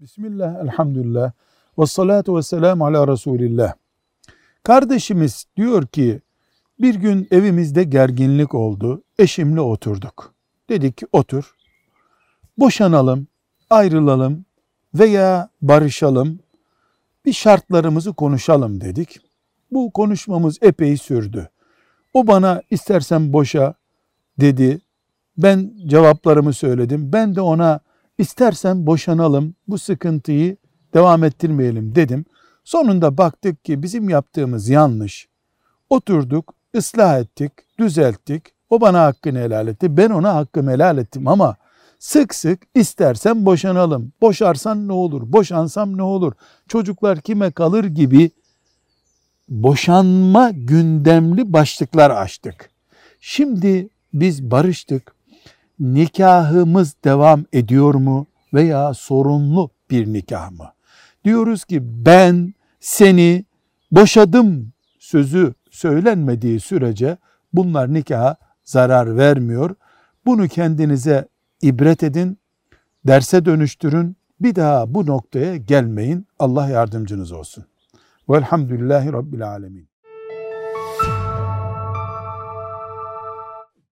Bismillah, elhamdülillah, ve salatu ve selamu ala Resulillah. Kardeşimiz diyor ki, bir gün evimizde gerginlik oldu, eşimle oturduk. Dedik ki otur, boşanalım, ayrılalım veya barışalım, bir şartlarımızı konuşalım dedik. Bu konuşmamız epey sürdü. O bana istersen boşa dedi. Ben cevaplarımı söyledim. Ben de ona istersen boşanalım, bu sıkıntıyı devam ettirmeyelim dedim. Sonunda baktık ki bizim yaptığımız yanlış. Oturduk, ıslah ettik, düzelttik. O bana hakkını helal etti, ben ona hakkımı helal ettim ama sık sık istersen boşanalım. Boşarsan ne olur, boşansam ne olur, çocuklar kime kalır gibi boşanma gündemli başlıklar açtık. Şimdi biz barıştık. Nikahımız devam ediyor mu veya sorunlu bir nikah mı? Diyoruz ki ben seni boşadım sözü söylenmediği sürece bunlar nikaha zarar vermiyor. Bunu kendinize ibret edin, derse dönüştürün. Bir daha bu noktaya gelmeyin. Allah yardımcınız olsun. Velhamdülillahi Rabbil Alemin.